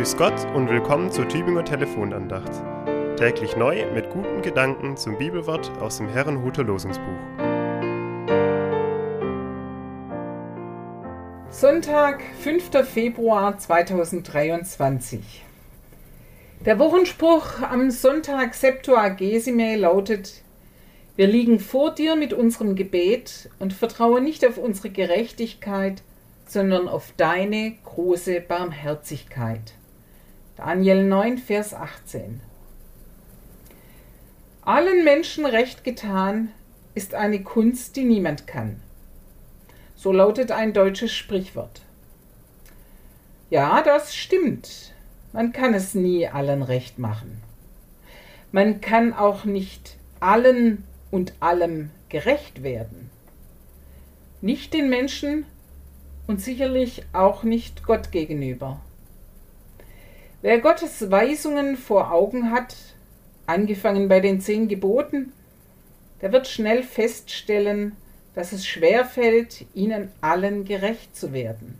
Grüß Gott und willkommen zur Tübinger Telefonandacht. Täglich neu mit guten Gedanken zum Bibelwort aus dem Herrenhuter Losungsbuch. Sonntag, 5. Februar 2023. Der Wochenspruch am Sonntag Septuagesime lautet: Wir liegen vor dir mit unserem Gebet und vertrauen nicht auf unsere Gerechtigkeit, sondern auf deine große Barmherzigkeit. Daniel 9, Vers 18. Allen Menschen recht getan ist eine Kunst, die niemand kann. So lautet ein deutsches Sprichwort. Ja, das stimmt. Man kann es nie allen recht machen. Man kann auch nicht allen und allem gerecht werden. Nicht den Menschen, und sicherlich auch nicht Gott gegenüber. Wer Gottes Weisungen vor Augen hat, angefangen bei den zehn Geboten, der wird schnell feststellen, dass es schwer fällt, ihnen allen gerecht zu werden.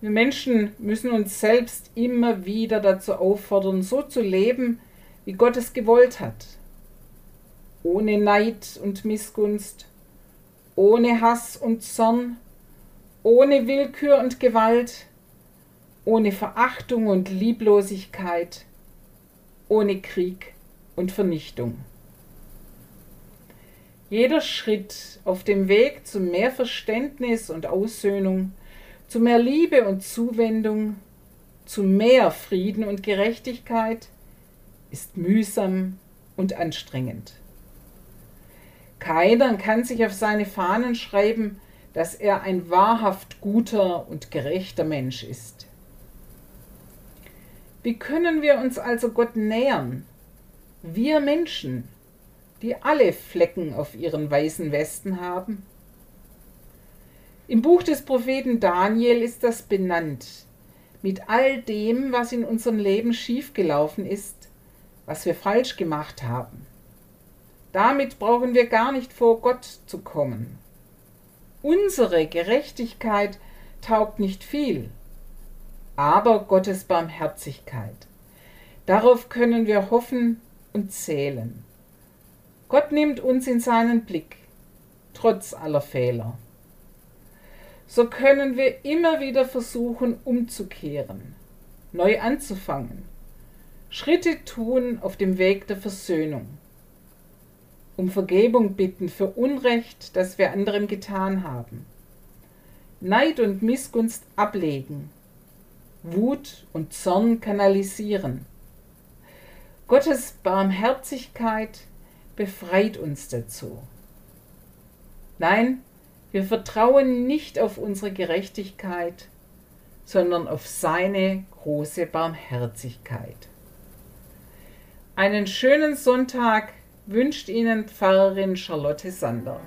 Wir Menschen müssen uns selbst immer wieder dazu auffordern, so zu leben, wie Gott es gewollt hat. Ohne Neid und Missgunst, ohne Hass und Zorn, ohne Willkür und Gewalt, ohne Verachtung und Lieblosigkeit, ohne Krieg und Vernichtung. Jeder Schritt auf dem Weg zu mehr Verständnis und Aussöhnung, zu mehr Liebe und Zuwendung, zu mehr Frieden und Gerechtigkeit ist mühsam und anstrengend. Keiner kann sich auf seine Fahnen schreiben, dass er ein wahrhaft guter und gerechter Mensch ist. Wie können wir uns also Gott nähern? Wir Menschen, die alle Flecken auf ihren weißen Westen haben? Im Buch des Propheten Daniel ist das benannt, mit all dem, was in unserem Leben schiefgelaufen ist, was wir falsch gemacht haben. Damit brauchen wir gar nicht vor Gott zu kommen. Unsere Gerechtigkeit taugt nicht viel, aber Gottes Barmherzigkeit. Darauf können wir hoffen und zählen. Gott nimmt uns in seinen Blick, trotz aller Fehler. So können wir immer wieder versuchen, umzukehren, neu anzufangen, Schritte tun auf dem Weg der Versöhnung um Vergebung bitten für Unrecht, das wir anderen getan haben. Neid und Missgunst ablegen, Wut und Zorn kanalisieren. Gottes Barmherzigkeit befreit uns dazu. Nein, wir vertrauen nicht auf unsere Gerechtigkeit, sondern auf seine große Barmherzigkeit. Einen schönen Sonntag wünscht Ihnen Pfarrerin Charlotte Sander.